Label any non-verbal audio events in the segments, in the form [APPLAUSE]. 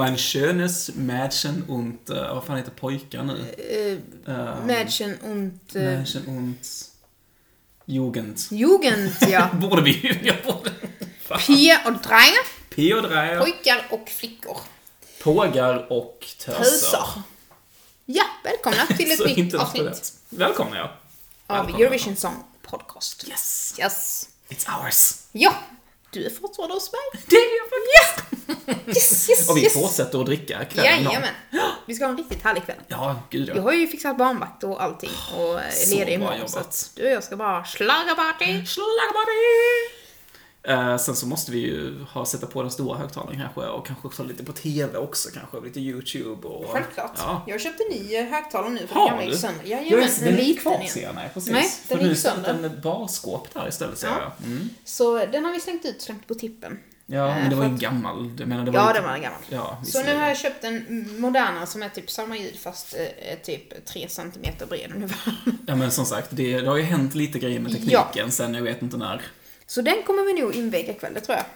Mein schönes Mädchen und, uh, vad fan heter pojkar nu? Uh, Uh, Mädchen und... Uh, Mädchen und Jugend. Jugend, ja. [LAUGHS] borde vi jag borde. P och Dreier, P och drejer, pojkar och flickor. pågar och töser. Töser. Ja, välkomna [LAUGHS] till ett nytt avsnitt Välkomna ja. av. Eurovision Song Podcast. Yes, Yes. it's ours. Ja, du är fortfarande hos mig. Det är jag faktiskt. [LAUGHS] Yes, yes, Och vi yes. fortsätter att dricka kvällen. Jajamän. [GASPS] Vi ska ha en riktigt härlig kväll. Ja, gud Jag ja. har ju fixat barnvakt och allting och är [GASPS] ledig imorgon så att du och jag ska bara slaga party. Schlagerparty! Eh, sen så måste vi ju ha, sätta på den stora högtalaren kanske och kanske också lite på TV också kanske, lite YouTube och... Självklart. Ja. Jag köpte en ny högtalare nu för Har den gamla du? gick sönder. Ja, Jajamän, en den är liten kvar ser jag, nej precis. Nej, den För nu gick sönder. en barskåp där istället ser Ja. jag. Mm. Så den har vi slängt ut, slängt på tippen. Ja, Eh, men det var för ju en att- gammal. Jag menar, det var Ja, ju- den var gammal. Ja, Så nu har jag köpt en modernare som är typ samma ljud fast eh, typ 3 cm bred ungefär. Ja, men som sagt, det, det har ju hänt lite grejer med tekniken sen jag vet inte när. Så den kommer vi nog inviga ikväll, det tror jag.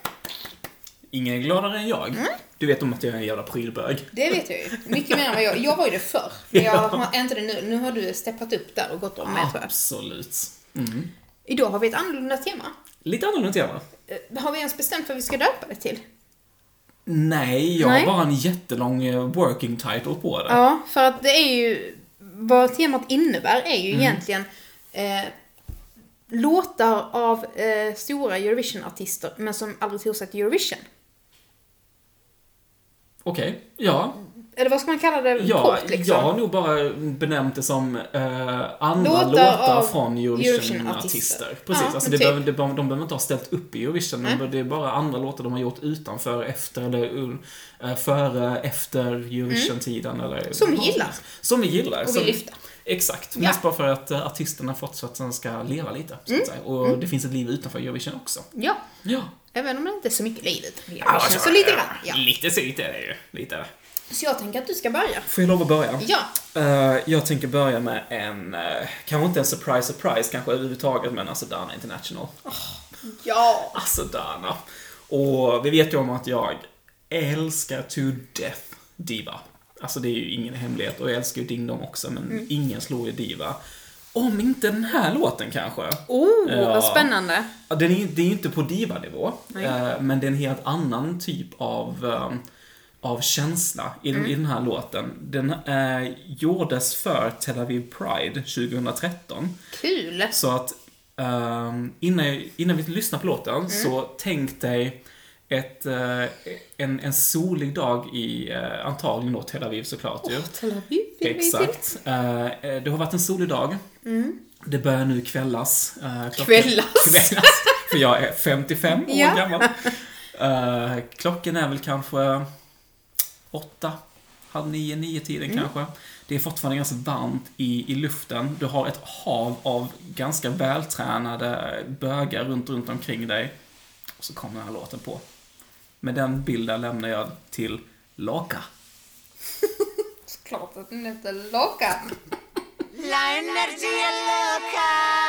Ingen är gladare än jag. Mm. Du vet om att jag är en jävla prylbög. Det vet jag ju. Mycket mer än vad jag... Jag var ju det förr. Men jag [LAUGHS] har inte det nu. Nu har du steppat upp där och gått om med tror jag. Absolut. Mm. Idag har vi ett annorlunda tema. Lite annorlunda tema. Eh, Har vi ens bestämt vad vi ska döpa det till? Nej, jag Nej. har bara en jättelång eh, working title på det. Ja, för att det är ju... Vad temat innebär är Mm. ju egentligen eh, låtar av eh, stora Eurovision-artister men som aldrig tog sig till Eurovision. Okej, ja. Eller vad ska man kalla det Ja, kort liksom? jag har nog bara benämnt det som eh, andra Låtar låtar, från Eurovision-artister. Eurovision-artister. Precis, Ja, alltså det typ. behöver, det de behöver inte ha ställt upp i Eurovision, men det är bara andra låtar de har gjort utanför, efter eller uh, före, efter Eurovision-tiden eller... Mm. Som vi gillar. Som vi gillar. Och vill lyfta. Exakt. Ja. Mest bara för att uh, artisterna fått så att den ska leva lite, så att säga. Och det finns ett liv utanför Eurovision också. Ja, Ja. även om det inte är så mycket liv utanför Eurovision. Så lite grann. Ja. Lite så lite är det ju. Lite. Så jag tänker att du ska börja. Får jag lov att börja? Ja. Eh, jag tänker börja med en, uh, kanske inte en surprise surprise kanske överhuvudtaget, men alltså Dana International. Ja. Alltså Dana. Och vi vet ju om att jag älskar to death Diva. Alltså det är ju ingen hemlighet och jag älskar ju Ding Dong också, men Mm. ingen slår ju Diva. Om inte den här låten kanske. Oh, Ja. vad spännande. Den är, det är inte på divanivå, eh, men det är en helt annan typ av, eh, av känsla i, Mm. i den här låten. Den eh, gjordes för Tel Aviv Pride 2013. Kul. Så att ehm, innan, innan vi lyssnar på låten Mm. så tänk dig ett, eh, en, en solig dag i eh, antagligen då Tel Aviv såklart ju. Tel Aviv. Exakt. Eh, det har varit en solig dag. Det börjar nu kvällas. Mm. Kvällas? kvällas. För jag är 55 år Ja. gammal. Klockan är väl kanske åtta, halv nio, nio tiden Mm. kanske. Det är fortfarande ganska varmt i, i luften. Du har ett hav av ganska vältränade bögar runt, runt omkring dig. Och så kommer den här låten på. Med den bilden lämnar jag till Laka. [LAUGHS] Såklart att den heter Loka. La energía loca.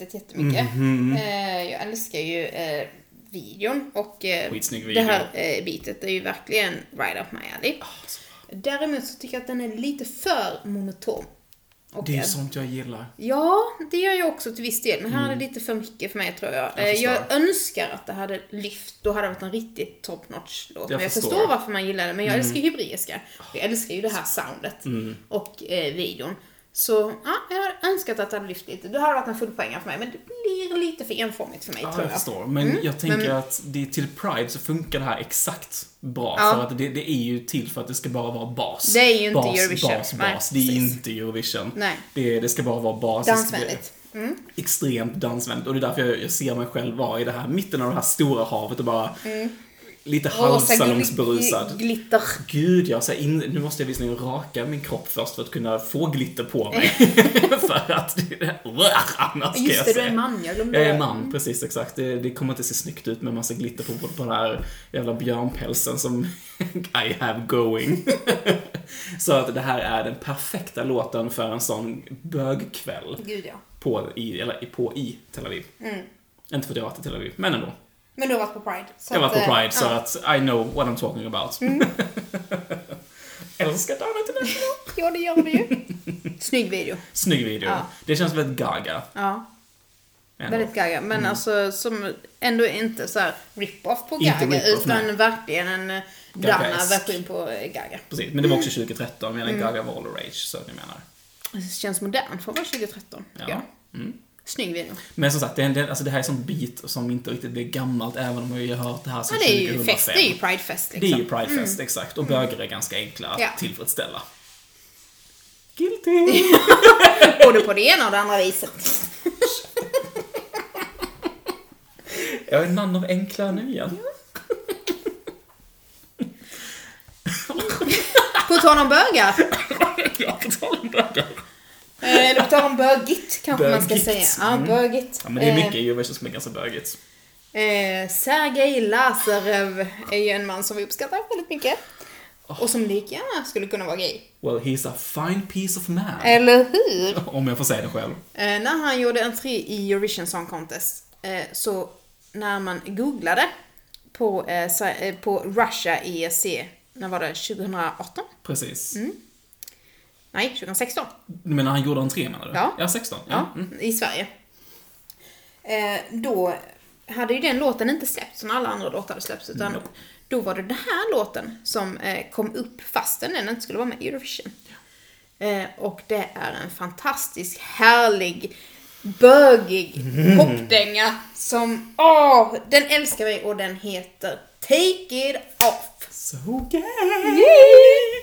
Bitet jättemycket. Mhm. Eh, Jag älskar ju eh, videon och eh, Skitsnygg det video. här eh, bitet är ju verkligen right up my alley. Så bra. Däremot så tycker jag att den är lite för monoton. Och Det är sånt jag gillar. Ja, det gör jag också till viss del. Men här är det lite för mycket för mig tror jag. Jag Jag, jag önskar att det hade lyft. Då hade det varit en riktigt top notch låt. Jag Men jag förstår. förstår varför man gillar det. Men jag älskar ju hebreiska. Jag älskar ju det här soundet. Mm. Och eh, videon. Så ja, jag hade önskat att det hade lyft lite. Det hade varit en fullpoängare för mig. Men det blir lite för enformigt för mig Ja, tror jag jag. förstår. Men Mm, jag tänker men- att det, till Pride så funkar det här exakt bra. Ja. För att det, det är ju till för att det ska bara vara bas. Det är ju inte bas, Eurovision. Bas, Nej, bas. Det är inte Eurovision. Nej. Det, det ska bara vara bas. Dansvänligt. Mm. Extremt dansvänligt. Och det är därför jag, jag ser mig själv vara i det här mitten av det här stora havet och bara lite halvsalongsberusad. gl- glitter. Gud, jag så in, nu måste jag visserligen raka min kropp först för att kunna få glitter på mig. [LAUGHS] för att det, annars ska Just jag det, du är man. Jag glömde Jag är man, precis exakt. Det, det kommer inte se snyggt ut med massa glitter på, på den här jävla björnpälsen som [LAUGHS] I have going. [LAUGHS] Så att det här är den perfekta låten för en sån bögkväll Gud ja. på i, eller, på i Tel Aviv. Mm. Inte för att jag har varit i Tel Aviv, men ändå. Men du har varit på Pride. så Jag var att, på Pride, så ja. att I know what I'm talking about. Älskar Down International. Ja, det gör du ju. Snygg video. Snygg video. Ja. Det känns väldigt gaga. Ja, ändå. väldigt gaga. Men alltså som ändå inte så här rip-off på Inte gaga. rip-off, utan nej. version en eh, Gagaesk. Dana-version på eh, gaga. Precis, men det var också 2013, medan Mm. Gaga var all rage, så att ni menar. Det känns modern för att vara 2013. tycker Ja. jag. Snygg video. Men som sagt, det, är en del- alltså det här är sånt beat som inte riktigt blir gammalt, även om jag har hört det här sedan Ja, det är ju 2005. fest. Det är ju Pride-fest Det är liksom. ju Pridefest, exakt. Och bögar är ganska enkla att Ja. tillfredsställa. Guilty! [LAUGHS] Både på det ena och det andra viset. Jag är en man av enkla nöjen. På tal om bögar. Ja, på tal om bögar. [LAUGHS] Eh, Eller på tal om bögigt kanske man ska Bögigt. säga. Ja, Mm. bögigt. Ja, men det är Eh, mycket i Eurovision som är ganska bögigt. Eh, Sergej Lazarev är ju en man som vi uppskattar väldigt mycket. Och som lika gärna skulle kunna vara gay. Well, he's a fine piece of man. Eller hur? [LAUGHS] Om jag får säga det själv. Eh, när han gjorde entré i Eurovision Song Contest, eh, så när man googlade på, eh, eh, på Russia ESC, när var det? 2018? Precis. Mm. Nej, 2016. Men när han gjorde entré menar du? Ja. Ja, 16. Ja. Ja, Mm. i Sverige. Eh, då hade ju den låten inte släppts som alla andra låtar hade släppts, utan Nope. då var det den här låten som eh, kom upp fastän den inte skulle vara med i Eurovision. Eh, och det är en fantastisk, härlig, bögig [LAUGHS] popdänga som, åh, den älskar vi och den heter Take It Off. So gay! Girl,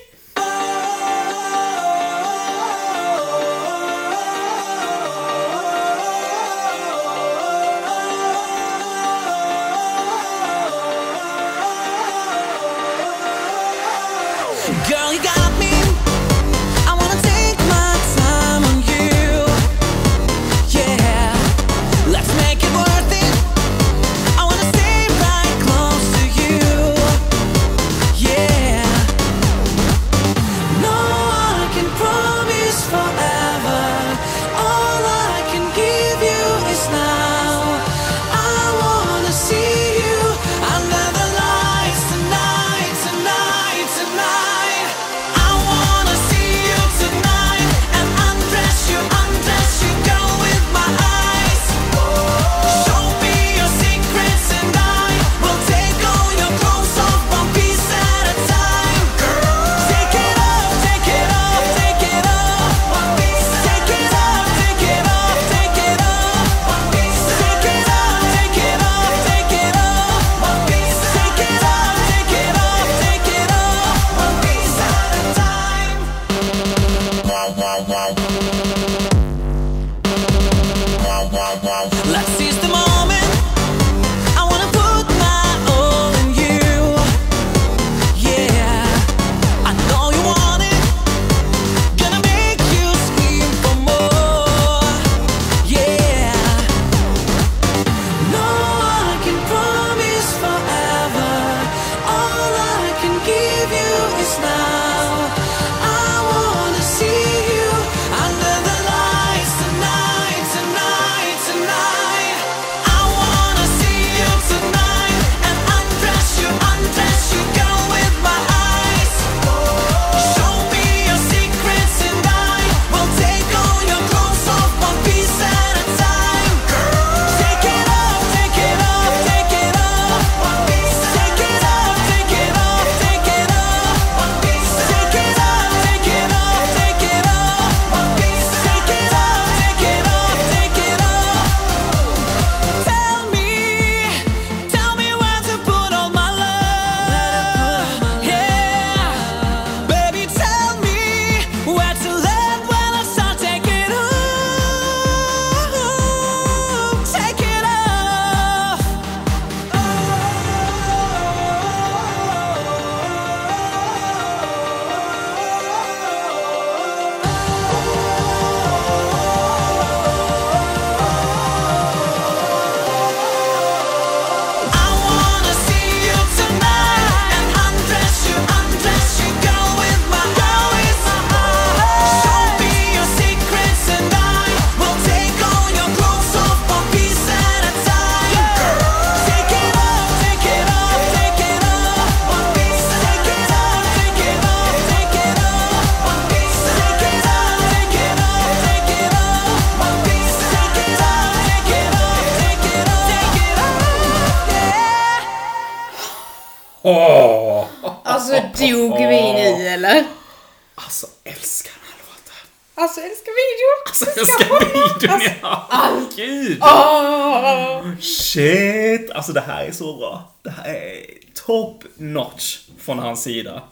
Alltså det här är så bra. Det här är top notch från hans sida.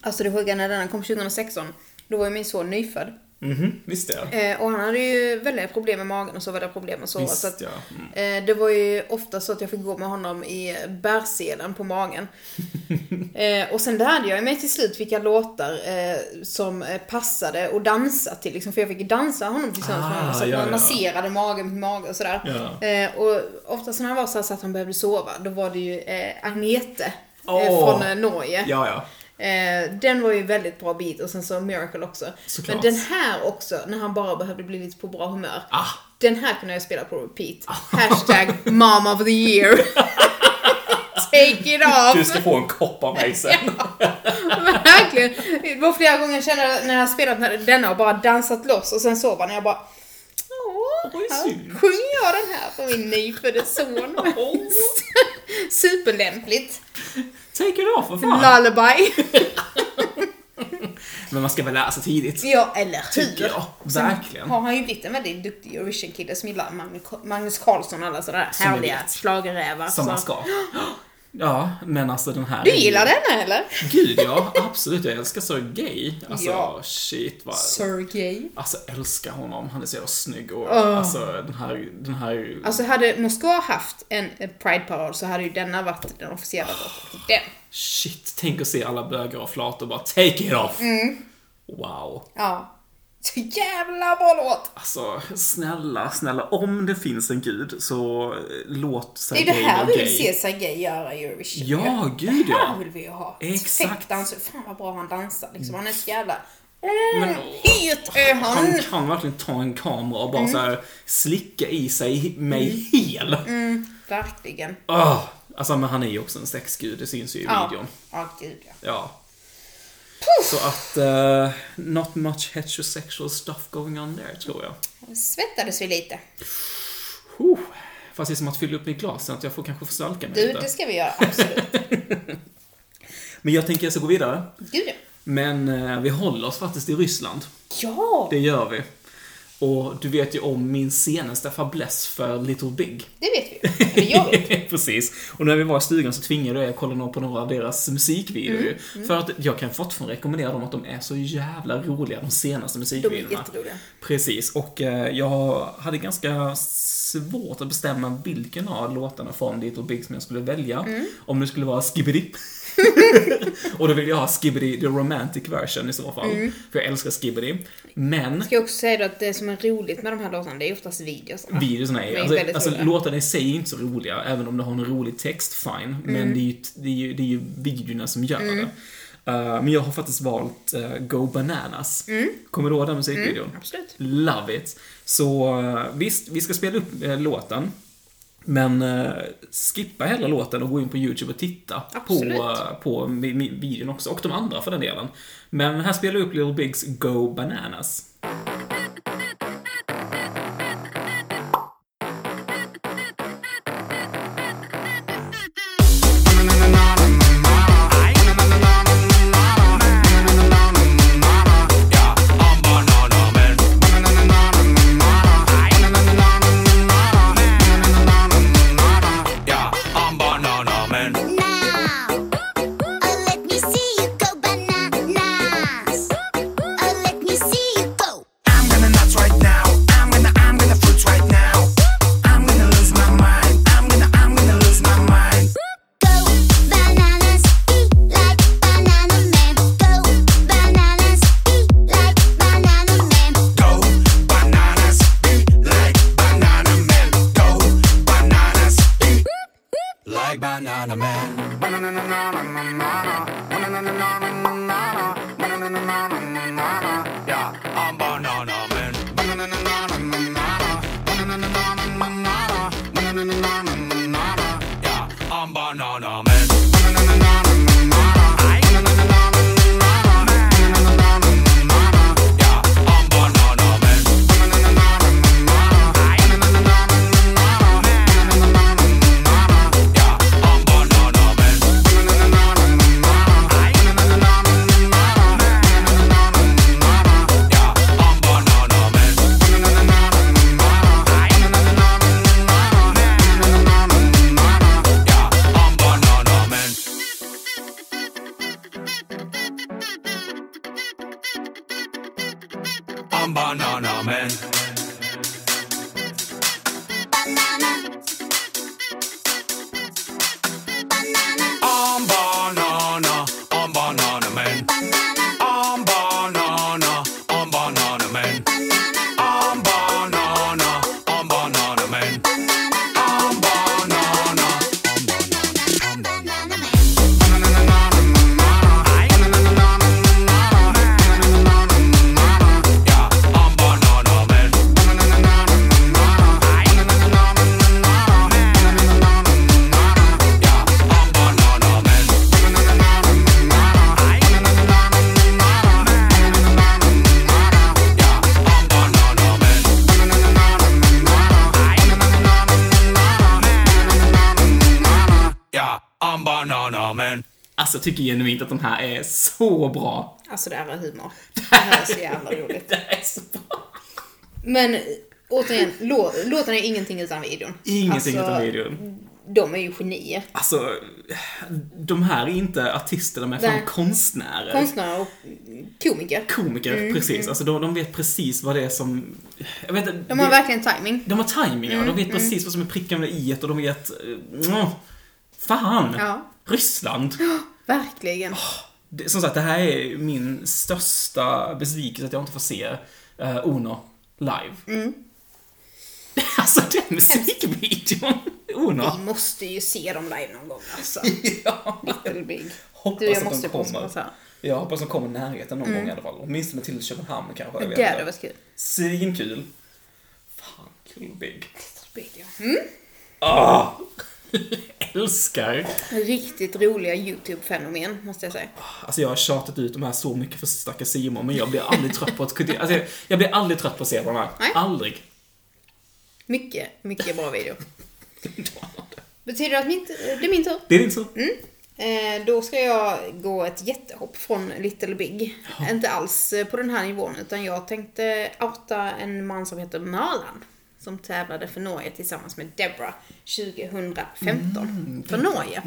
Alltså det sjuka när den kom 2016, då var ju min son nyfödd. Mhm, visst ja. Eh, och han hade ju väldigt problem med magen och så var det problem att sova. Visst, så att, ja. Mm. eh, det var ju ofta så att jag fick gå med honom i bärselen på magen. [LAUGHS] eh, och sen lärde jag mig till slut vilka låtar som passade att dansa till. Liksom, för jag fick dansa honom tillsammans med Ah, honom. Så att ja, man ja. masserade magen på magen och sådär. Och oftast när han var så, så att han behövde sova, då var det ju Agnete Åh. från Norge. Ja, ja. Eh, den var ju väldigt bra bit och sen så Miracle också. Såklart. Men den här också, när han bara behövde bli lite på bra humör. Ah. Den här kunde jag spela på repeat. Hashtag mom of the year. [LAUGHS] Take it off. Du ska få en kopp av mig sen. Verkligen. Det var flera gånger jag kände när jag spelat denna och bara dansat loss och sen sov han och jag bara sjunger jag den här för min nyfödde son. [LAUGHS] [LAUGHS] Superlämpligt. Take it off, vad fan. Lullaby. [LAUGHS] Men man ska väl lära sig tidigt. Ja, eller Tycker hur? jag. Verkligen. har han ju blivit en väldigt duktig Eurovision-kille som gillar Magnus- Carlsson och alla sådana härliga schlagerrävar. Som så- man ska. [GASPS] [GASPS] Ja, men alltså den här... Du är ju- gillar den eller? Gud ja, absolut. Jag älskar Sergej. Alltså, Ja. shit vad... Sergej. Alltså älskar honom. Han är så jävla snygg och Åh. alltså den här, den här... Alltså hade Moskva haft en Pride-parad så hade ju denna varit den officiella till den. Shit, tänk att se alla bögar och flator bara take it off. Mm. Wow. Ja. Så jävla bra låt! Alltså, snälla, snälla, om det finns en gud så eh, låt Det är Sergej det här vi vill se Sergej göra i Eurovision. Ja, gud Det här ja. vill vi ju ha. Exakt. Dans. Fan vad bra han dansar liksom. Han är så jävla... Men, Mm, het är han! Han kan verkligen ta en kamera och bara Mm. så här slicka i sig mig hel. Verkligen. Åh, alltså, men han är ju också en sexgud, det syns ju i Ja. videon. Ja, gud ja. Ja. Så att, eh, not much heterosexual stuff going on there, tror jag. Svettades vi lite. Huh. Fast det är som att fylla upp mitt glas, så att jag får kanske försvalka mig Du, lite. det ska vi göra. Absolut. [LAUGHS] Men jag tänker jag ska gå vidare. Gud ja. Men eh, vi håller oss faktiskt i Ryssland. Ja! Det gör vi. Och du vet ju om min senaste fäbless för Little Big. Det vet vi. Eller jag vet. [LAUGHS] Precis. Och när vi var i stugan så tvingade jag kolla nog på några av deras musikvideor ju. Mm, För att jag kan fortfarande rekommendera dem att de är så jävla roliga, de senaste De är musikvideorna. jätteroliga. Precis, och eh, jag hade ganska svårt att bestämma vilken av låtarna från Little Big som jag skulle välja. Mm. Om det skulle vara Skibidi. Och då vill jag ha Skibidi the romantic version i så fall. Mm. För jag älskar Skibidi. Men Ska jag också säga då att det som är roligt med de här låtarna, det är oftast videos. videorna De är, är alltså, alltså låtarna i sig är inte så roliga, även om det har en rolig text, fine. Men Mm. det är ju, det är ju, det är ju videorna som gör det. Uh, men jag har faktiskt valt uh, Go Bananas. Kommer du ihåg den musikvideon? Mm, absolut. Love it. Så uh, visst, vi ska spela upp låten. Men uh, skippa hela låten och gå in på YouTube och titta på, Absolut. uh, på vi- vi- videon också, och de andra för den delen. Men här spelar jag upp Little Bigs Go Bananas. Alltså, tycker genuint att de här är så bra. Alltså det här är humor. Det här är så jävla roligt. Det är så bra. Men eh, återigen, lå, låten är ingenting utan videon. Ingenting Alltså, utan videon. De är ju genier. Alltså, de här är inte artister, de är fan konstnärer. Konstnärer och komiker. Komiker, Mm, precis. Alltså, de, de vet precis vad det är som... Jag vet De har det- verkligen timing. De har timing, ja. De vet precis vad som är prickarna i och de vet... Uh, fan! Ja. Ryssland! [GASPS] Verkligen. Det, som sagt, det här är min största besvikelse att jag inte får se uh, Uno live. Mm. [LAUGHS] Alltså den musikvideon! Uno. Vi måste ju se dem live någon gång alltså. [LAUGHS] ja. Little Big. Hoppas Du, jag att de måste kommer. på så här. Jag hoppas de kommer i närheten någon gång i alla fall. Åtminstone till Köpenhamn kanske. Jag vet Det hade varit kul. Svinkul. Fan, Little Big. Little Big, ja. Mm. Ah! [LAUGHS] Älskar. Riktigt roliga YouTube-fenomen, måste jag säga. Alltså jag har tjatat ut de här så mycket för stackars Simon, men jag blir aldrig trött på att... Alltså jag, jag blir aldrig trött på att se på de här. Nej. Aldrig. Mycket, mycket bra video. [LAUGHS] Betyder det att min, det är min tur? Det är inte så. Eh, då ska jag gå ett jättehopp från Little Big. Inte alls på den här nivån, utan jag tänkte outa en man som heter Mörland. Som tävlade för Norge tillsammans med Debra 2015. för Norge.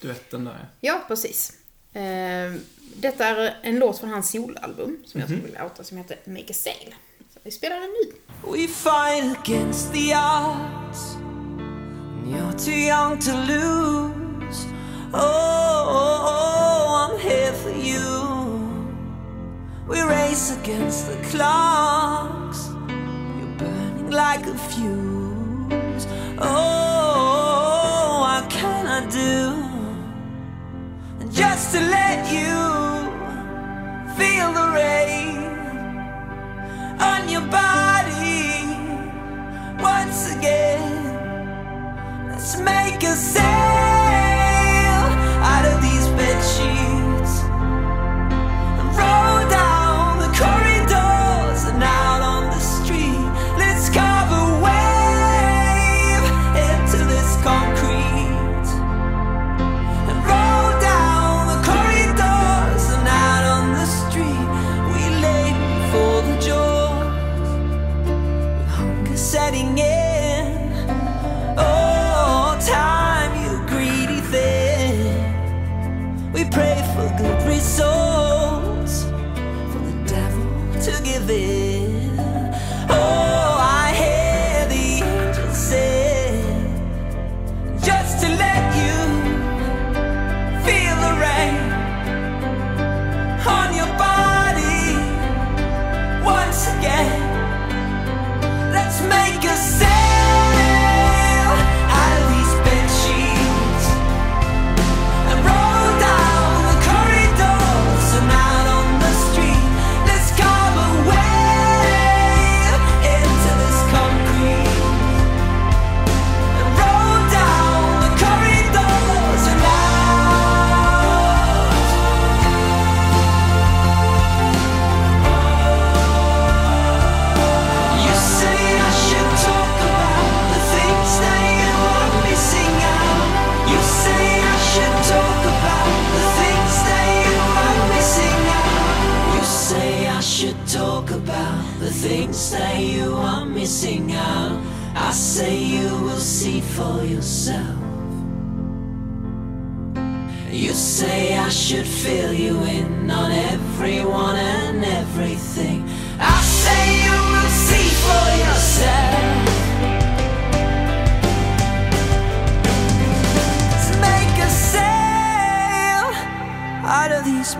Du vet den där. Ja, precis. Eh, detta är en låt från hans soloalbum som jag skulle vilja outa som heter Make a Sail. Så vi spelar den nu. We fight against the odds. You're too young to lose. Oh, oh, oh, I'm here for you. We race against the clocks. Like a fuse. Oh, what can I do? Just to let you feel the rain on your body once again. Let's make a sail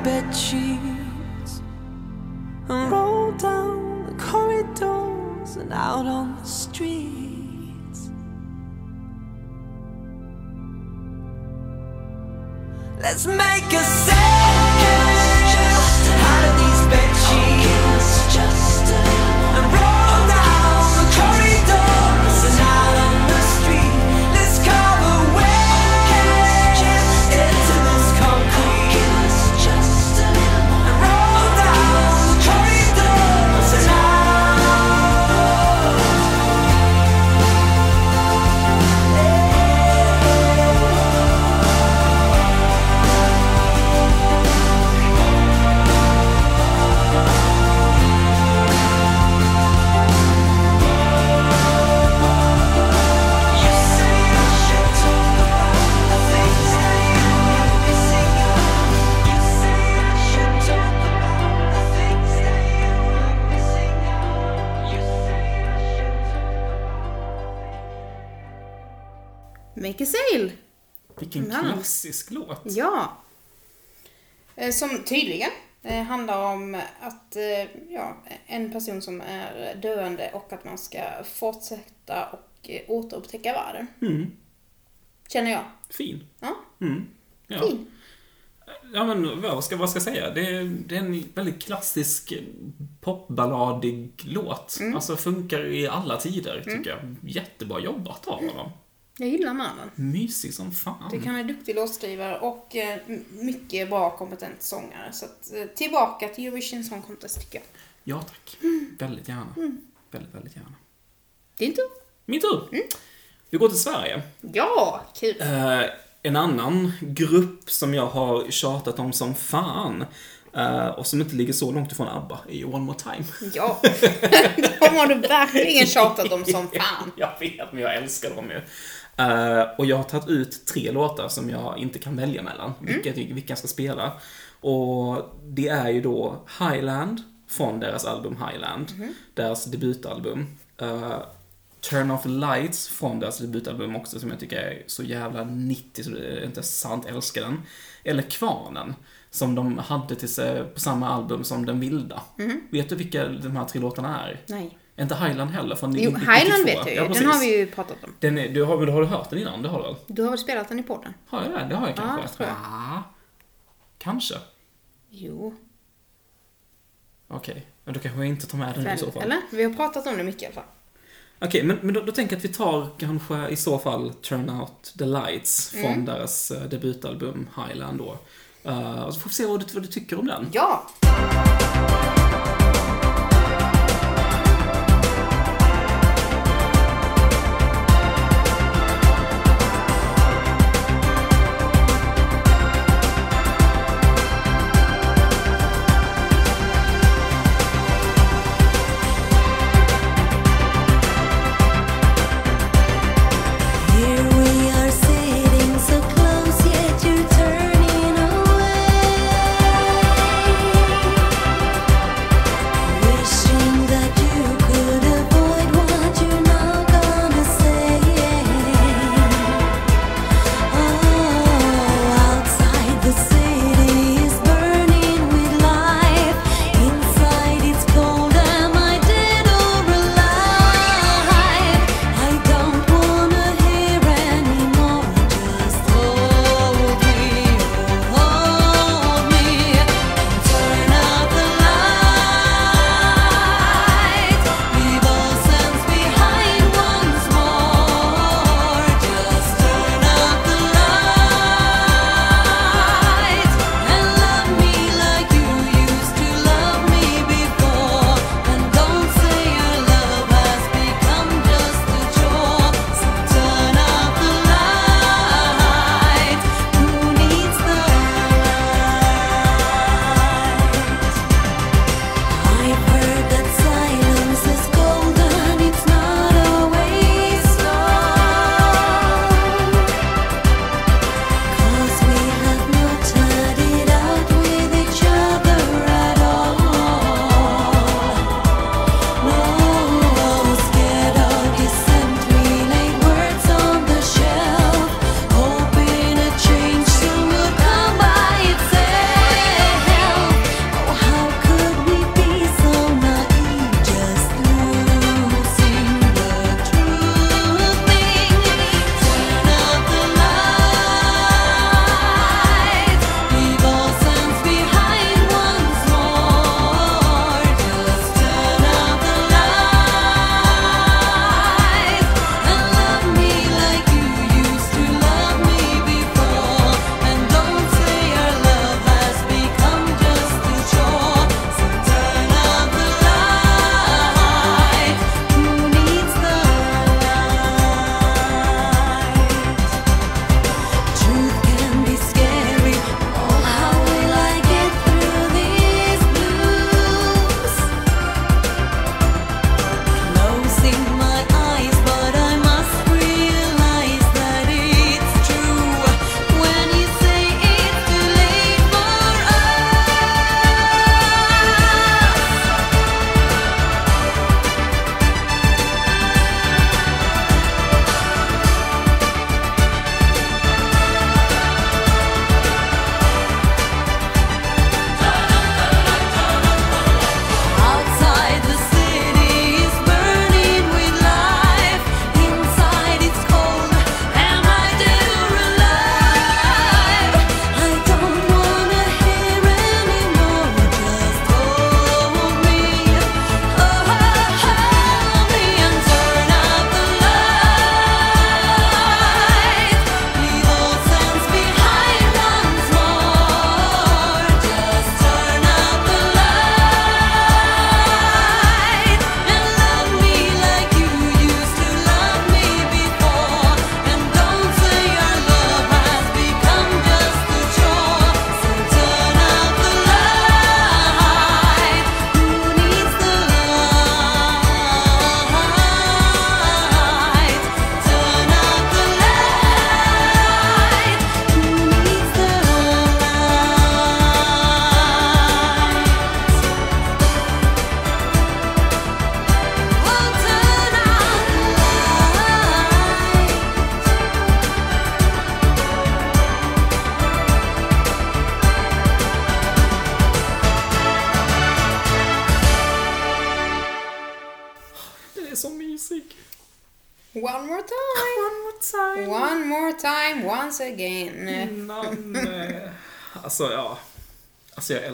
bed sheets and roll down the corridors and out on the streets. Let's make a klassisk låt. Ja. Eh, Som tydligen eh, handlar om att eh, ja, en person som är döende och att man ska fortsätta och återupptäcka världen. Mm. Känner jag. Fin. Ja, Mm. Ja. fin. Ja, men vad ska, vad ska jag säga? Det är, det är en väldigt klassisk popballadig låt. Mm. Alltså funkar i alla tider, tycker jag. Jättebra jobbat av honom. Jag gillar mannen. Mysig som fan. Tycker han är duktig låtskrivare och eh, mycket bra kompetent sångare. Så att, eh, tillbaka till Eurovision Song Contest tycker jag. Ja, tack. Väldigt gärna. Väldigt, väldigt gärna. Din tur. Min tur. Vi går till Sverige. Ja, kul. Eh, en annan grupp som jag har tjatat om som fan eh, och som inte ligger så långt ifrån ABBA är ju One More Time. Ja, [LAUGHS] de har du verkligen tjatat om som [LAUGHS] fan. jag vet, men jag älskar dem ju. Eh, och jag har tagit ut tre låtar som jag inte kan välja mellan, vilka, jag tycker- vilka jag ska spela. Och det är ju då Highland från deras album Highland, deras debutalbum. Eh, Turn Off Lights från deras debutalbum också, som jag tycker är så jävla 90 så det är inte sant, älskar den. Eller Kvarnen, som de hade till sig på samma album som Den Vilda. Vet du vilka de här tre låtarna är? Nej. Inte Highland heller från Jo, 92. Highland vet jag ju. Ja, den har vi ju pratat om. Den är, du har, har du hört den innan? Det har du väl? Du har väl spelat den i podden? Har jag det? Det har jag Ja, kanske. det tror jag. Ah, kanske. Jo. Okej, men då kanske jag inte tar med den i så fall. Eller? Vi har pratat om det mycket i alla fall. Okej, men, men då, då tänker jag att vi tar kanske i så fall Turn Out The Lights från Mm. deras eh, debutalbum Highland då. Eh, och så får vi se vad du, vad du tycker om den. Ja!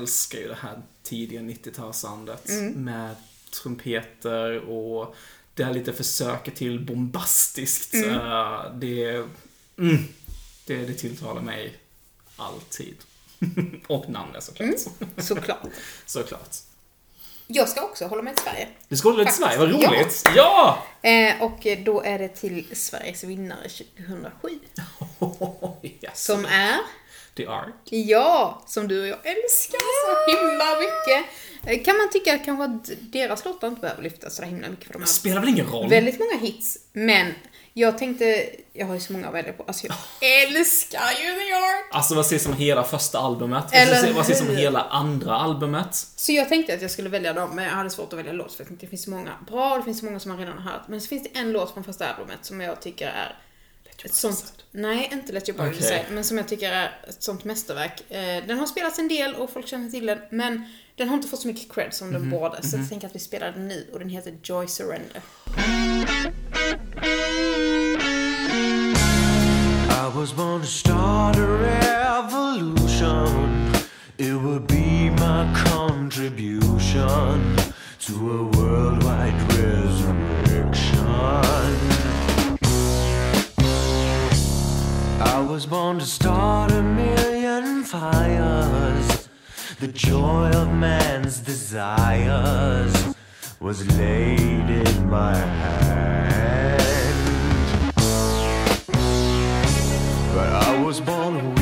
Älskar ju det här tidiga 90-talssoundet med trumpeter och det här lite försöket till bombastiskt. eh, det, mm, det, det tilltalar mig alltid. [LAUGHS] och namnet såklart. Såklart. [LAUGHS] Såklart. Jag ska också hålla mig till Sverige. Du ska hålla dig till Sverige, vad roligt! Ja! Eh, och då är det till Sveriges vinnare 2007. [LAUGHS] yes. Som är, The Ark. ja, som du och jag älskar så himla mycket. Eh, Kan man tycka kanske att deras låtar inte behöver lyftas så himla mycket för de Det spelar väl ingen roll? väldigt många hits. Men jag tänkte, jag har ju så många att välja på. Alltså jag [LAUGHS] älskar ju The Ark! Alltså vad sägs om hela första albumet? Eller Vad sägs- om hur? hela andra albumet? Så jag tänkte att jag skulle välja dem, men jag hade svårt att välja låt för jag tänkte det finns så många bra, det finns så många som man redan har hört. Men så finns det en låt från första albumet som jag tycker är ett sånt, nej inte Let Your Body Okej. Decide, men som jag tycker är ett sånt mästerverk. Eh, Den har spelats en del och folk känner till den, men den har inte fått så mycket cred som Mhm. den borde. Så jag tänker att vi spelar den nu och den heter Joy Surrender. I was born to start a revolution. It would be my contribution to a worldwide resurrection. Was born to start a million fires. The joy of man's desires was laid in my hand. But I was born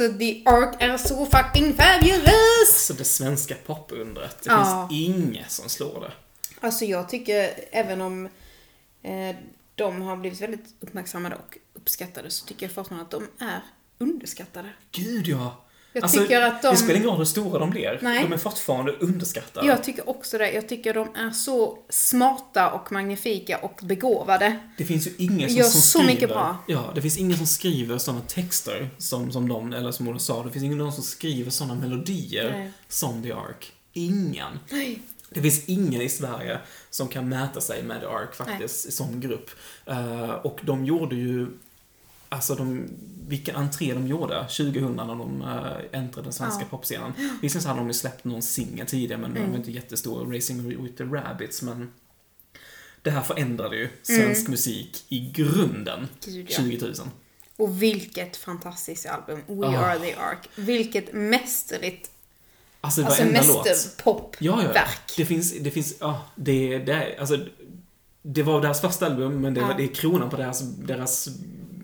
Alltså, The Ark är så fucking fabulous! Så det svenska popundret, det Ja. finns inget som slår det. Alltså jag tycker, även om eh, de har blivit väldigt uppmärksammade och uppskattade, så tycker jag fortfarande att de är underskattade. Gud ja! Jag alltså, tycker att de- Det spelar ingen roll hur stora de blir. Nej. De är fortfarande underskattade. Jag tycker också det. Jag tycker de är så smarta och magnifika och begåvade. Det finns ju ingen som, Gör som så skriver... mycket bra. Ja, det finns ingen som skriver sådana texter som, som de, eller som hon sa, det finns ingen som skriver sådana melodier Nej. som The Ark. Ingen. Nej. Det finns ingen i Sverige som kan mäta sig med The Ark faktiskt, som grupp. Eh, och de gjorde ju, alltså de, vilken entré de gjorde 2000 när de uh, äntrade den svenska Ja. popscenen. Visserligen så hade de ju släppt någon singel tidigare, men Mm. var inte jättestor, Racing with the Rabbits, men det här förändrade ju svensk musik i grunden Mm. Gud, ja. 20 000. Och vilket fantastiskt album. We Ah. are the Ark. Vilket mästerligt, Alltså, alltså mästerpopverk. Ja, ja, ja. Det finns, det finns, ja, det, det är, alltså, det var deras första album, men det, Ja. var, det är kronan på deras, deras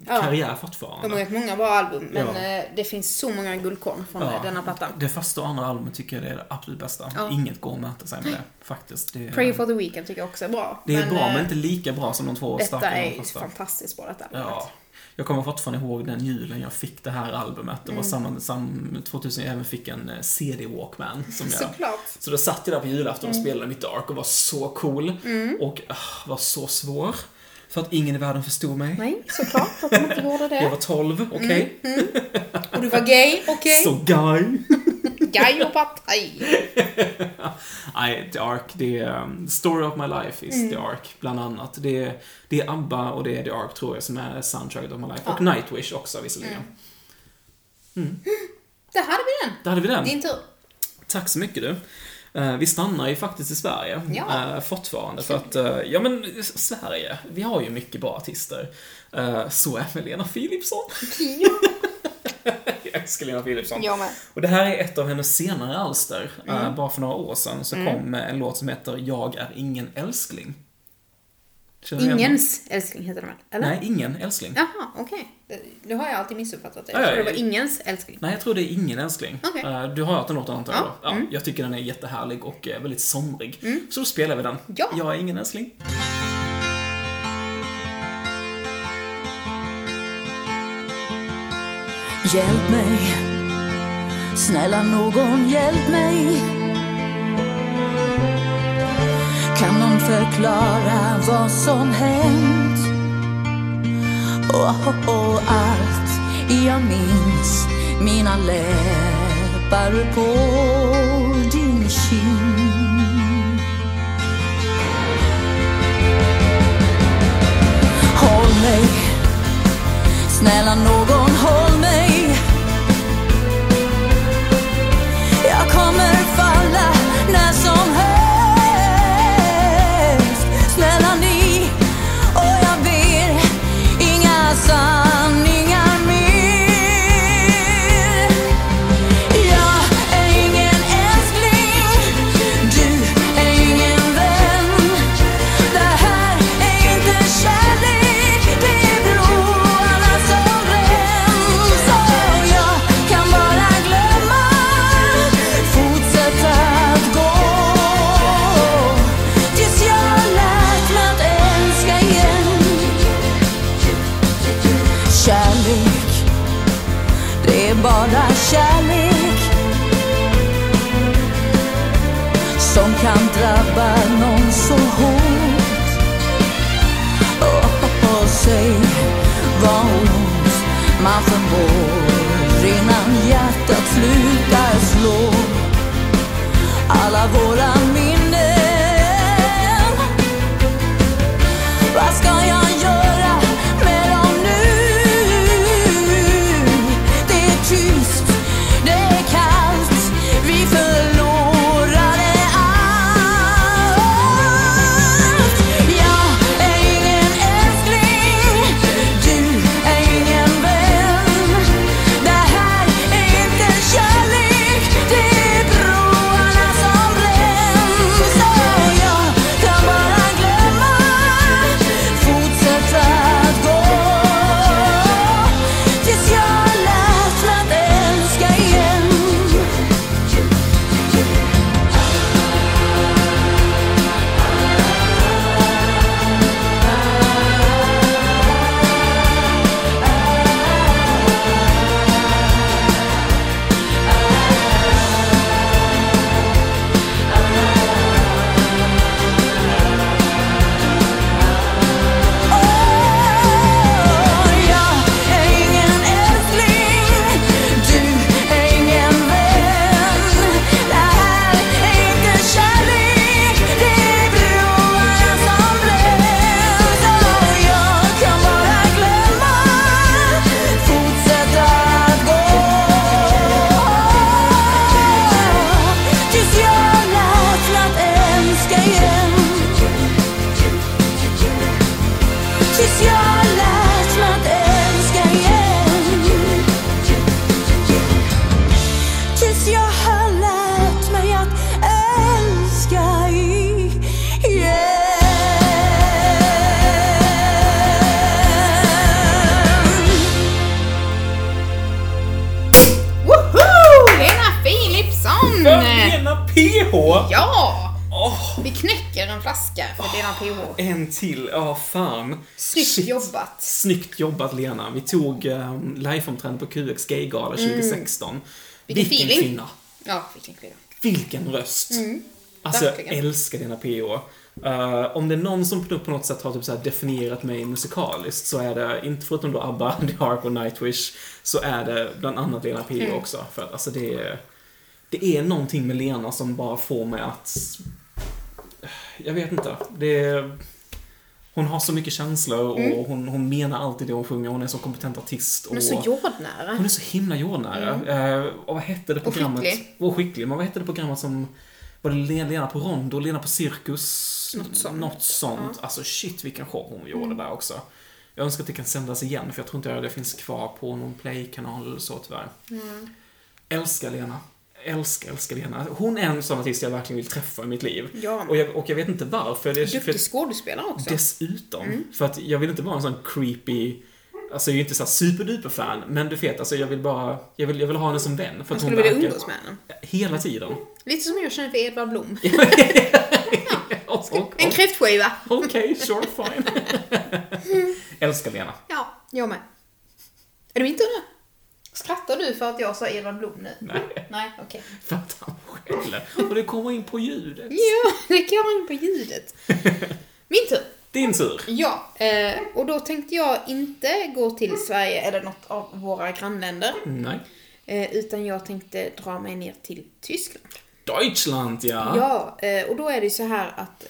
Ja. karriär De fortfarande. har gjort många bra album, men Ja. eh, det finns så många guldkorn från Ja. eh, denna platta. Det första och andra albumet tycker jag det är det absolut bästa. Ja. Inget går att mäta sig med det, faktiskt. Det, Pray for the Weekend tycker jag också är bra. det är bra, eh, men inte lika bra som de två Detta starka är första. fantastiskt bra detta albumet. Ja. Jag kommer fortfarande ihåg den julen jag fick det här albumet. Det var Mm. samma, samma 2000 jag även fick en eh, CD-walkman. Som jag, Såklart. Så då satt jag där på julafton Mm. och spelade mitt Ark och var så cool. Och ah, var så svår. För att ingen i världen förstod mig. Nej, såklart att de inte gjorde Jag det. var 12, okej? Och du var gay, okej? Så guy. Gay och partaj. [LAUGHS] Nej, The Ark, det är um, Story of My Life is Mm. The Ark, bland annat. Det är, det är ABBA och det är The Ark, tror jag, som är soundtracket of my life. Ja. Och Nightwish också, visserligen. Där hade vi den. Där hade vi den. Din tur. Tack så mycket du. Eh, vi stannar ju faktiskt i Sverige Ja. eh, fortfarande. För att, eh, ja men Sverige, vi har ju mycket bra artister. Så även Lena Philipsson. [LAUGHS] Jag älskar Lena Philipsson. Jag med. Och det här är ett av hennes senare alster. Mm. bara för några år sedan så kom eh, en låt som heter Jag är ingen älskling. Känner? Ingens älskling heter den väl? Eller? Nej, ingen älskling. Jaha, okej. Det- Det har jag alltid missuppfattat. Det. Ja, Jag ja, tror det ja. var ingens älskling. Nej, jag tror det är ingen älskling. Okej. Eh, Du har hört den låten antar jag? Ja, då? mm. Jag tycker den är jättehärlig och eh, väldigt somrig. Så då spelar vi den. Ja. Jag är ingen älskling. Hjälp mig, snälla någon hjälp mig. Förklara vad som hänt? Och, och, och allt jag minns, mina läppar på din kind. Håll mig Snälla någon håll Snyggt jobbat, Lena. Vi tog um, liveframträdande på QX Gaygala 2016. Mm. Vilken feeling. kvinna. Ja, vilken kvinna. Vilken röst! alltså, jag Mm. älskar Lena PH. Uh, om det är någon som på något sätt har typ så definierat mig musikaliskt så är det, inte förutom då ABBA, [LAUGHS] The Ark och Nightwish, så är det bland annat Lena PH Mm. också. För att alltså det är, det är någonting med Lena som bara får mig att... Jag vet inte. Det är, hon har så mycket känslor och hon, hon menar alltid det hon sjunger. Hon är så kompetent artist. Mm. Hon är och, så jordnära. hon är så himla jordnära. Eh, och vad hette det Och programmet? skicklig. Och skicklig. Men vad hette det programmet som... Var det Le- Lena på Rondo? Lena på Cirkus? Något sånt. Något sånt. Alltså shit vilken show hon gjorde där också. Jag önskar att det kan sändas igen, för jag tror inte det finns kvar på någon play-kanal eller så tyvärr. Älskar Lena. Älskar, älskar Lena. Hon är en sån artist jag verkligen vill träffa i mitt liv. Ja. Och, jag, och jag vet inte varför. Det, Duktig skådespelare också. Dessutom. För att jag vill inte vara en sån creepy Alltså jag är ju inte så här superduper fan, men du vet, alltså jag vill bara, jag vill, jag vill ha henne som vän. För Man att hon skulle vilja verkar- umgås med henne. Hela tiden. Lite som jag känner för Edvard Blom. [LAUGHS] Och- En kräftskiva. Okej, sure, fine. [LAUGHS] Älskar Lena. Ja, jag med. Är det min tur nu? Skrattar du för att jag sa Edvard Blom nu? Nej, Nej, okej. för att han skäller. Och det kommer in på ljudet. Ja, det jag in på ljudet. Min tur. Din tur. Ja, eh, och då tänkte jag inte gå till Sverige eller något av våra grannländer. Nej. Eh, utan jag tänkte dra mig ner till Tyskland. Deutschland, ja. Ja, eh, och då är det ju så här att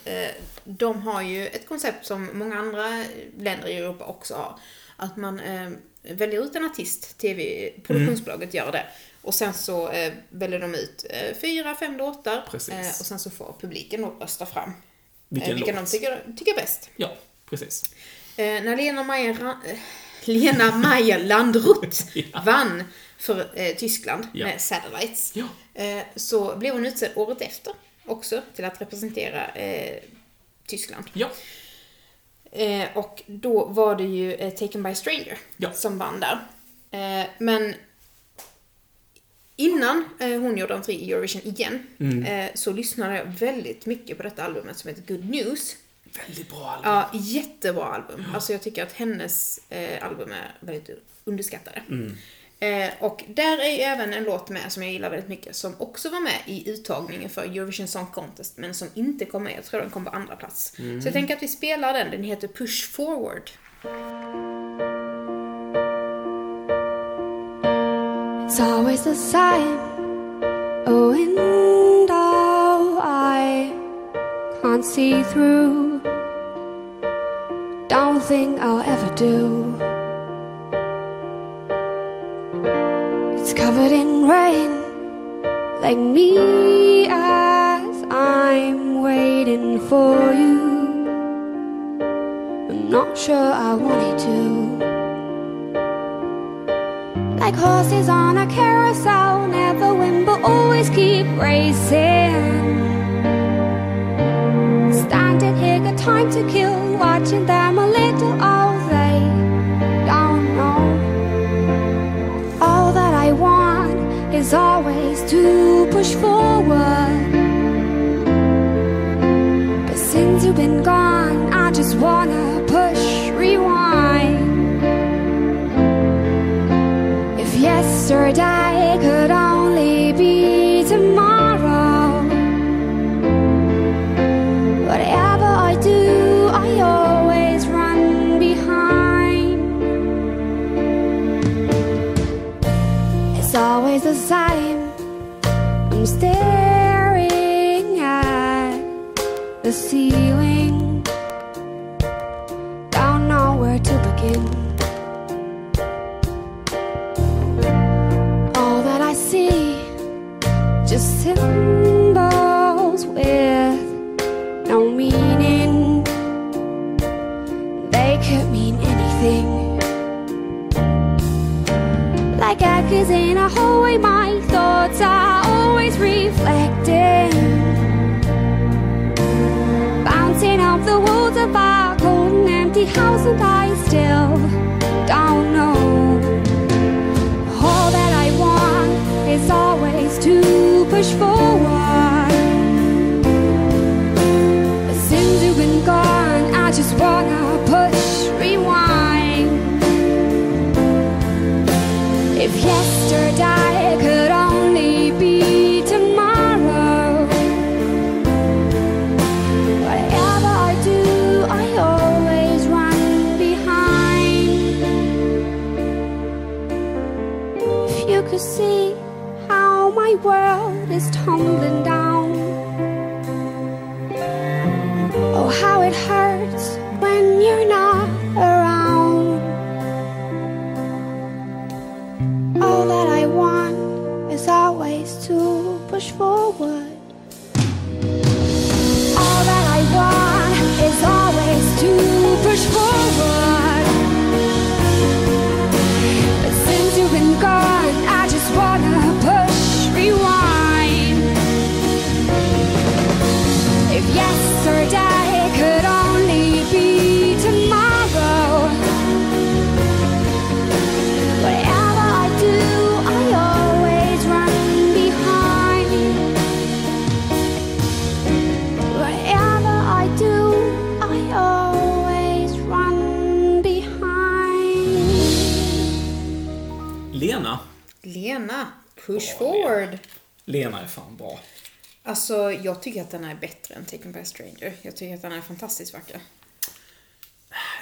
de har ju ett koncept som många andra länder i Europa också har. Att man väljer ut en artist, tv-produktionsbolaget gör det. Och sen så eh, väljer de ut eh, fyra, fem låtar. Eh, och sen så får publiken då rösta fram eh, Vilken vilken låt. de tycker, tycker bäst. Ja, precis. Eh, när Lena Maja, eh, Lena Maja Landrut [LAUGHS] Ja. vann för eh, Tyskland Ja. med Satellites Ja. så blev hon utsedd året efter också till att representera Tyskland. Ja. Eh, och då var det ju eh, Taken by Stranger Ja. som vann där. Eh, men innan eh, hon gjorde entré i Eurovision igen Mm. eh, så lyssnade jag väldigt mycket på detta albumet som heter Good News. Väldigt bra album. Ja, jättebra album. Alltså jag tycker att hennes eh, album är väldigt underskattade. Eh, och där är ju även en låt med som jag gillar väldigt mycket som också var med i uttagningen för Eurovision Song Contest men som inte kom med. Jag tror den kom på andra plats. Så jag tänker att vi spelar den. Den heter Push Forward. It's always the same. A window I can't see through. Don't think I'll ever do. It's covered in rain, like me as I'm waiting for you. I'm not sure I wanted to. Like horses on a carousel, never win but always keep racing. Standing here, got time to kill, watching them a little, to push forward. But since you've been gone, I just wanna push rewind. If yesterday jag tycker att den är bättre än Taken by a Stranger. Jag tycker att den är fantastiskt vacker.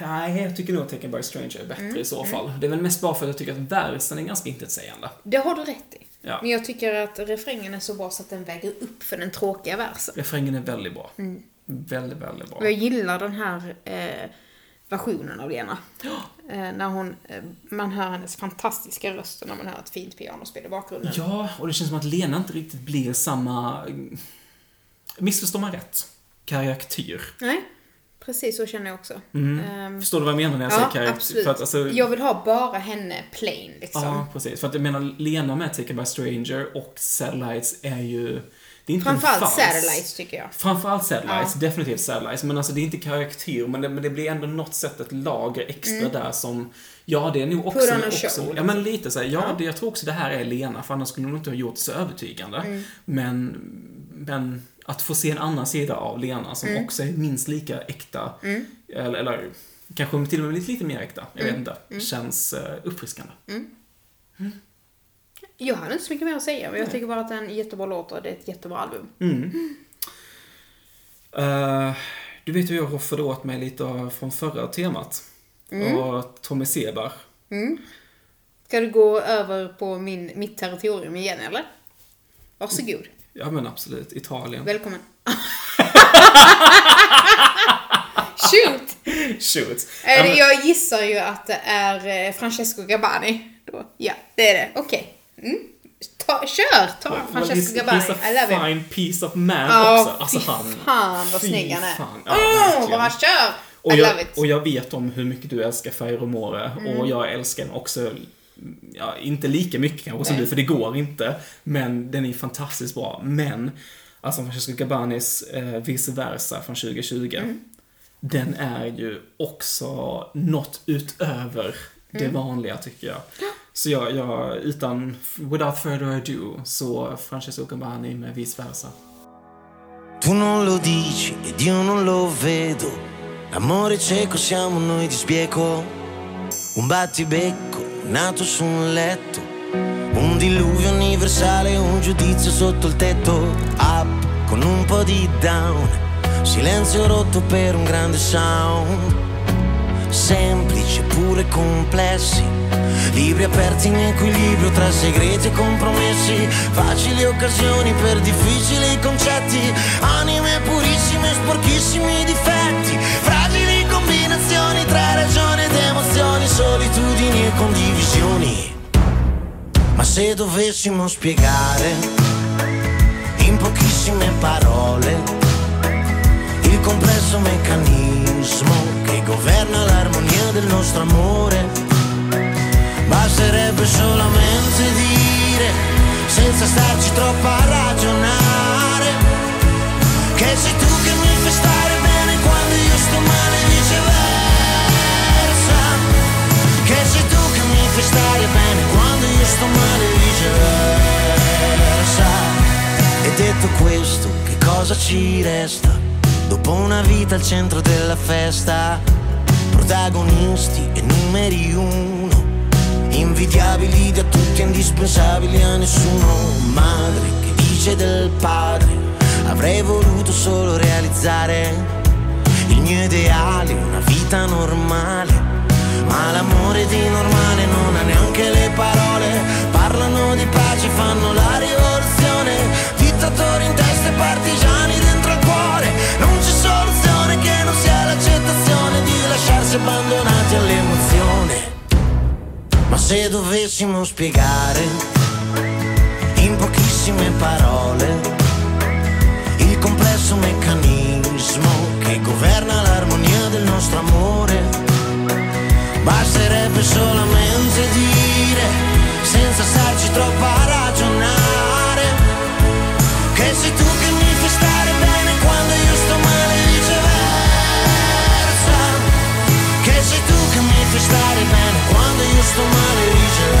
Nej, jag tycker nog att Taken by a Stranger är bättre i så fall. Det är väl mest bara för att jag tycker att versen är ganska intetsägande. Det har du rätt i. Ja. Men jag tycker att refrängen är så bra så att den väger upp för den tråkiga versen. Refrängen är väldigt bra. Väldigt, väldigt bra. Och jag gillar den här eh, versionen av Lena. Eh, när hon, eh, man hör hennes fantastiska röst och när man hör ett fint pianospel i bakgrunden. Ja, och det känns som att Lena inte riktigt blir samma... Missförstår man rätt? Karaktär. Nej, precis så känner jag också. Ehm, Förstår du vad jag menar när jag ja, säger karaktär? absolut. För att, alltså, Jag vill ha bara henne plain liksom. Ja, precis. För att jag menar, Lena med Taken by Stranger och Satellites är ju... Det är inte en Framförallt fals. Satellites tycker jag. Framförallt Satellites, definitivt Satellites. Men alltså det är inte karaktär, men det, men det blir ändå något sätt ett lager extra där som... Ja, det är nog också... Mm. Put on a också show, ja, men lite så här, ja, Ja. Det, jag tror också det här är Lena, för annars skulle hon inte ha gjort det så övertygande. Mm. Men, men att få se en annan sida av Lena som Mm. också är minst lika äkta, eller, eller kanske till och med lite, lite mer äkta, jag Mm. vet inte, känns uh, uppfriskande. Jag hade inte så mycket mer att säga, men jag tycker bara att det är en jättebra låt och det är ett jättebra album. Eh, du vet hur jag roffade åt mig lite av, från förra temat. Mm. Och Tommy Sebar. Ska du gå över på min, mitt territorium igen eller? Varsågod. Ja men absolut, Italien. Välkommen. [LAUGHS] Shoot! Shoot. Eh, Ja, men, Jag gissar ju att det är eh, Francesco Gabbani. Då. Ja, det är det. Okej. Mm. Ta, kör! Ta well, Francesco Gabbani. he's a him. fine piece of man Ja, också. Alltså han... fan vad snygg han är. Åh, verkligen. bara kör! Och jag, och jag vet om hur mycket du älskar Fire More Mm. och jag älskar den också Ja, inte lika mycket kanske som Nej. du, för det går inte. Men den är fantastiskt bra. Men, alltså Francesco Gabanis eh, Vice Versa från 2020. Mm. Den är ju också något utöver det Mm. vanliga tycker jag. Så jag, jag, utan, without further ado, så Francesco Gabani med Vice Versa. Tu non lo dici ed io non lo vedo. Amore cieco siamo noi di spiego. Un battibecco nato su un letto. Un diluvio universale, un giudizio sotto il tetto. Up con un po' di down. Silenzio rotto per un grande sound. Semplici pure complessi. Libri aperti in equilibrio tra segreti e compromessi. Facili occasioni per difficili concetti. Anime purissime, sporchissimi dovessimo spiegare in pochissime parole il complesso meccanismo che governa l'armonia del nostro amore. Basterebbe solamente dire, senza starci troppo a ragionare, che sei tu che mi fai stare stare bene quando io sto male viceversa. E detto questo, che cosa ci resta? Dopo una vita al centro della festa, protagonisti e numeri uno, Invidiabili da tutti, indispensabili a nessuno. Madre che dice del padre, avrei voluto solo realizzare il mio ideale, una vita normale. Ma l'amore di normale non ha neanche le parole. Parlano di pace, fanno la rivoluzione. Dittatori in testa e partigiani dentro al cuore. Non c'è soluzione che non sia l'accettazione di lasciarsi abbandonati all'emozione. Ma se dovessimo spiegare in pochissime parole il complesso meccanismo che governa l'armonia del nostro amore. Basterebbe solamente dire, senza starci troppo a ragionare, che sei tu che mi fai stare bene quando io sto male e viceversa. Che sei tu che mi fai stare bene quando io sto male e viceversa.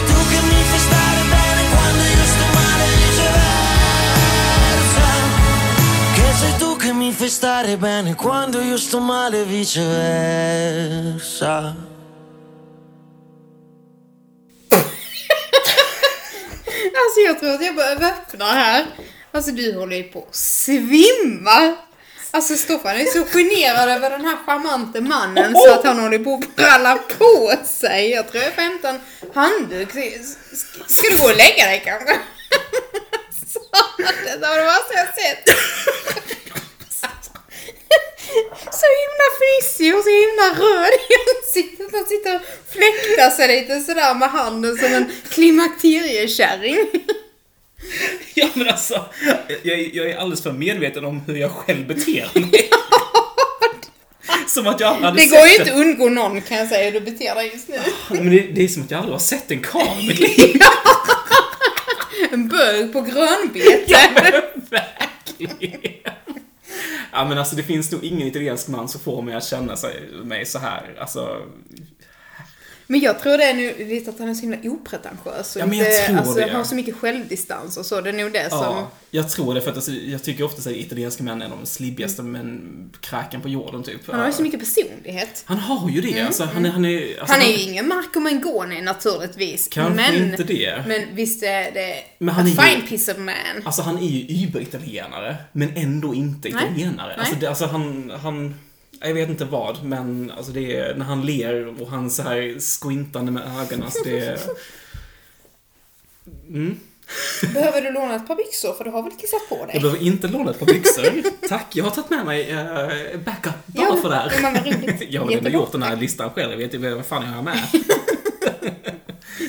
fai stare bene quando io sto male e viceversa. [LAUGHS] Alltså jag tror att jag behöver öppna här. Alltså du håller ju på att svimma. Alltså Stoffan är så generad över den här charmante mannen så att han håller på att bralla på sig. Jag tror jag får hämta en handduk. Ska- Ska du gå och lägga dig kanske? [LAUGHS] Så, det var det värsta jag sett. [LAUGHS] Så himla fnissig och så himla röd i ansiktet. Han sitter och fläktar sig lite sådär med handen som en klimakteriekärring. [LAUGHS] Ja men alltså, jag, jag är alldeles för medveten om hur jag själv beter [LAUGHS] mig. Som att jag hade Det går ju inte att undgå någon kan jag säga hur du beter dig just nu. Men det, det är som att jag aldrig har sett en karl i mitt liv. En bög på grönbete. Ja, men verkligen. Ja men alltså det finns nog ingen italiensk man som får mig att känna sig, mig så här. Alltså, men jag tror det är nu lite att han är så himla opretentiös och Ja, men jag inte, tror alltså, det. har så mycket självdistans och så. Det är nog det som... ja, jag tror det för att alltså, jag tycker ofta att italienska män är de slibbigaste män, kräken på jorden typ. Han har ju så mycket personlighet. Han har ju det, alltså, han är, han är, alltså, Han är ju ingen Marco Mengoni naturligtvis. Kanske men, inte det. Men visst är det Men han a är ju- fine piece of man. Alltså han är ju überitalienare, men ändå inte Nej. italienare. Alltså, Nej. det, alltså han, han, jag vet inte vad, men alltså det är när han ler och han så här squintande med ögonen, alltså det är... Mm. Behöver du låna ett par byxor för du har väl kissat på dig? Jag behöver inte låna ett par byxor. Tack, jag har tagit med mig uh, backup bara Ja, för det här. men [LAUGHS] jag har väl ändå gjort den här listan själv, jag vet ju vad fan jag har med.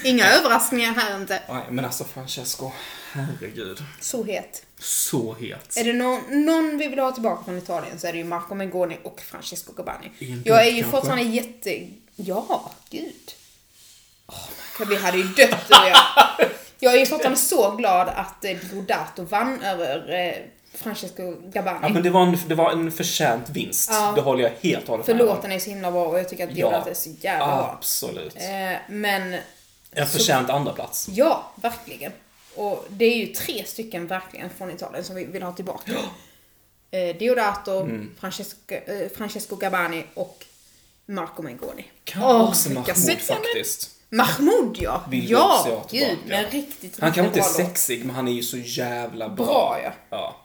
Inga överraskningar här inte. Nej, men alltså Francesco, herregud. Så het. Så het. Är det någon, någon vi vill ha tillbaka från Italien så är det ju Marco Mengoni och Francesco Gabani. Inte Jag är ju kanske. fortfarande jätte... Ja, gud. Oh, vi hade ju dött du och jag. Jag är ju fortfarande så glad att eh, Diodato vann över eh, Francesco Gabani. Ja, men det var en, det var en förtjänt vinst. Ja. Det håller jag helt och hållet För med om. låten är så himla bra och jag tycker att Diodato är så jävla bra. Absolut. Eh, men En förtjänt andra plats. Ja, verkligen. Och det är ju tre stycken verkligen från Italien som vi vill ha tillbaka. [GASPS] Eh, Diodato, Mm. Francesco, eh, Francesco Gabani och Marco Mengoni. Kanske Åh, också Mahmoud faktiskt. Mahmoud ja! Vill ja, gud, men riktigt, Han kanske inte är riktigt sexig, men han är ju så jävla bra. Bra, ja. ja.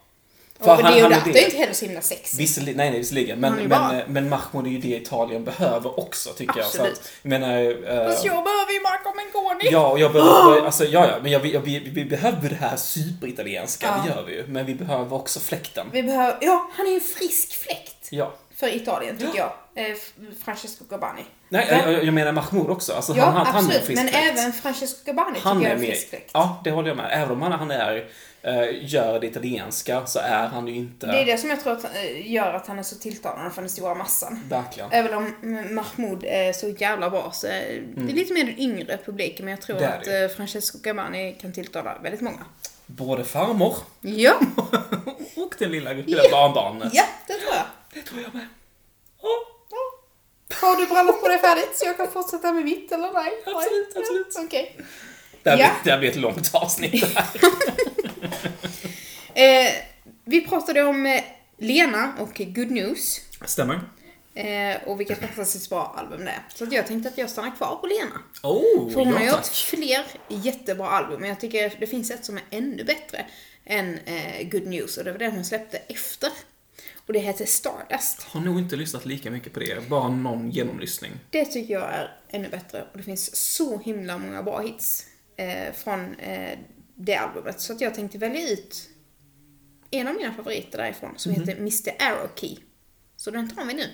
Och Diodato är inte heller så himla sexig. Visserligen, nej, nej, visserligen. Han är Men, bra. men, men Mahmoud är ju det Italien behöver också, tycker jag. Så Absolut. att, jag menar... eh, Fast jag behöver ju Marco Mengoni! Ja, och jag behöver, [GASPS] alltså ja, ja, men jag, jag, vi, vi behöver det här superitalienska, Ja. det gör vi ju. Men vi behöver också fläkten. Vi behöver, ja, han är ju en frisk fläkt. Ja. för Italien tycker jag. Eh, Francesco Gabani. Nej, jag, jag menar Mahmoud också. Alltså, Ja, han, han, han är en absolut. frisk Men fläkt. även Francesco Gabani Han tycker jag är en frisk fläkt. Ja, det håller jag med. Även om han, han är, eh, gör det italienska så är han ju inte... Det är det som jag tror att, eh, gör att han är så tilltalande för den stora massan. Verkligen. Även om mm, Mahmoud är så jävla bra så är det är lite mer den yngre publiken men jag tror Mm. Att det. eh, Francesco Gabani kan tilltala väldigt många. Både farmor Ja, [LAUGHS] och det lilla, lilla Ja. barnbarnet. ja det tror jag. Det tror jag med. Har du brallat på dig färdigt så jag kan fortsätta med mitt eller nej? Absolut, absolut. Ja, Okej. Det här, Ja. blir, det här blir ett långt avsnitt. där. [LAUGHS] [LAUGHS] Eh, vi pratade om eh, Lena och Good News. Stämmer. Eh, och vilket fantastiskt bra album det är. Så att jag tänkte att jag stannar kvar på Lena. Oh, För hon har ja, gjort tack. fler jättebra album, men jag tycker det finns ett som är ännu bättre än eh, Good News och det var det hon släppte efter. Och det heter Stardust. Har nog inte lyssnat lika mycket på det. Bara någon genomlyssning. Det tycker jag är ännu bättre och det finns så himla många bra hits eh, från eh, det albumet. Så att jag tänkte välja ut en av mina favoriter därifrån som heter Mr. Arrow Key. Så den tar vi nu.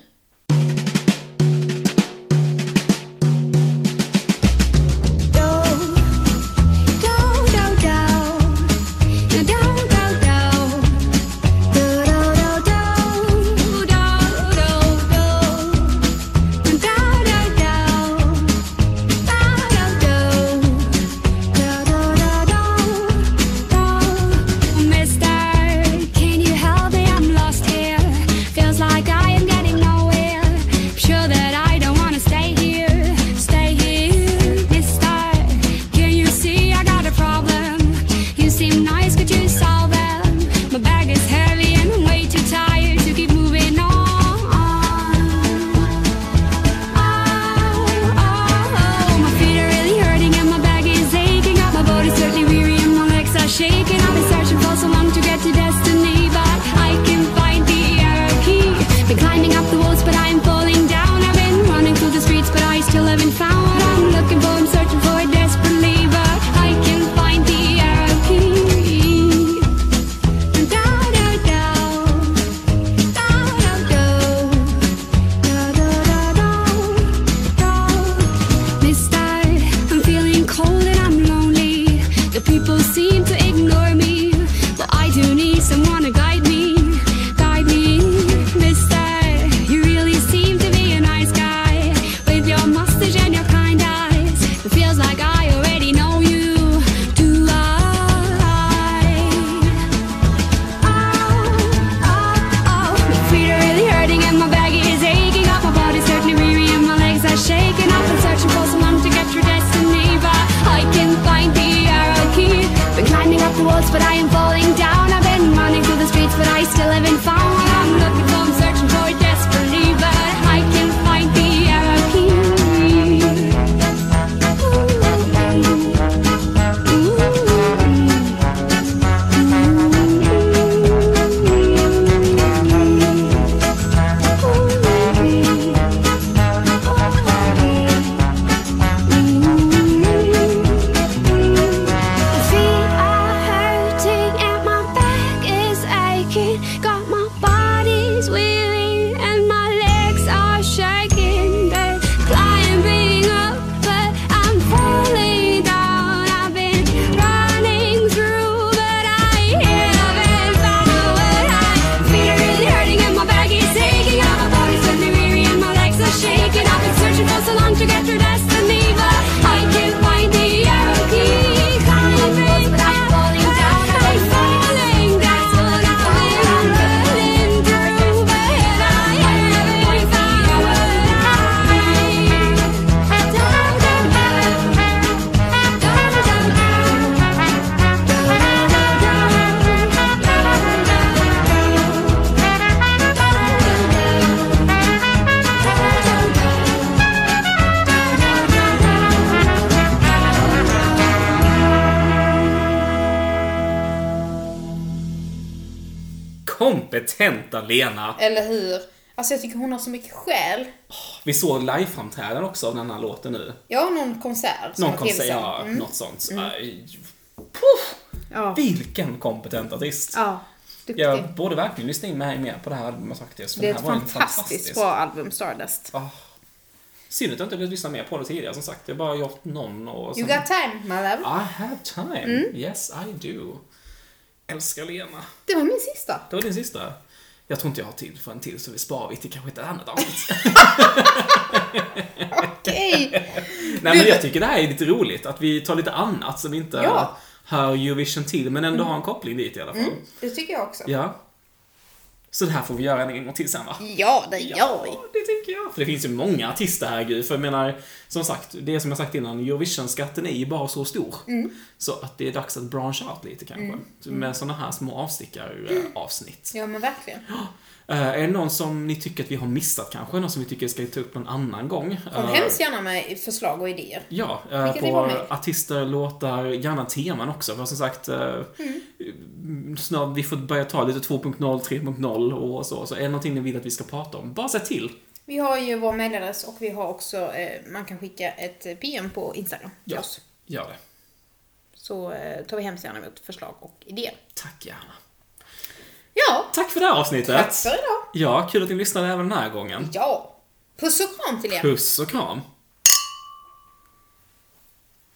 But I Kompetenta Lena. Eller hur? Alltså jag tycker hon har så mycket själ. Vi såg liveframträdanden också av den här låten nu. Ja, någon konsert Någon konsert, ja, Mm. något sånt. Aj, Ja. Vilken kompetent artist. Ja. Duktig. Jag borde verkligen lyssna in mig mer på det här albumet faktiskt. det är ett fantastiskt bra album, Stardust. Ah. Synd att jag inte lyssnat mer på det tidigare som sagt. Jag har bara gjort någon och You sen... got time, my love. I have time. Mm. Yes, I do. Älskar Lena. Det var min sista. Det var din sista. Jag tror inte jag har tid för en till, så vi sparar vi till kanske ett annat avsnitt. [LAUGHS] Okej. Nej, men jag tycker det här är lite roligt. Att vi tar lite annat som inte Ja. hör Eurovision till, men ändå har en koppling dit i alla fall. Mm, det tycker jag också. Ja. Så det här får vi göra en gång till sen va? Ja, det gör vi. det tycker jag. För det finns ju många artister här, gud. För jag menar, som sagt, det som jag sagt innan, Eurovision-skatten är ju bara så stor. Mm. Så att det är dags att brancha out lite kanske. Med sådana här små avstickar-avsnitt. Ja, men verkligen. Uh, är det någon som ni tycker att vi har missat kanske? Någon som vi tycker ska ta upp någon annan gång? Kom Eh, hemskt gärna med förslag och idéer. Ja, eh, på artister, låtar, gärna teman också. För som sagt, eh, Mm. snart, vi får börja ta lite 2.0, 3.0 och så. Så är det någonting ni vill att vi ska prata om, bara säg till. Vi har ju vår mailadress och vi har också, eh, man kan skicka ett PM på Instagram till Ja. oss. Gör det. Så eh, tar vi hemskt gärna emot förslag och idéer. Tack gärna. Ja, Tack för det här avsnittet. tack för idag. Ja, kul att ni lyssnade även den här gången. Ja. Puss och kram till er. Puss och kram.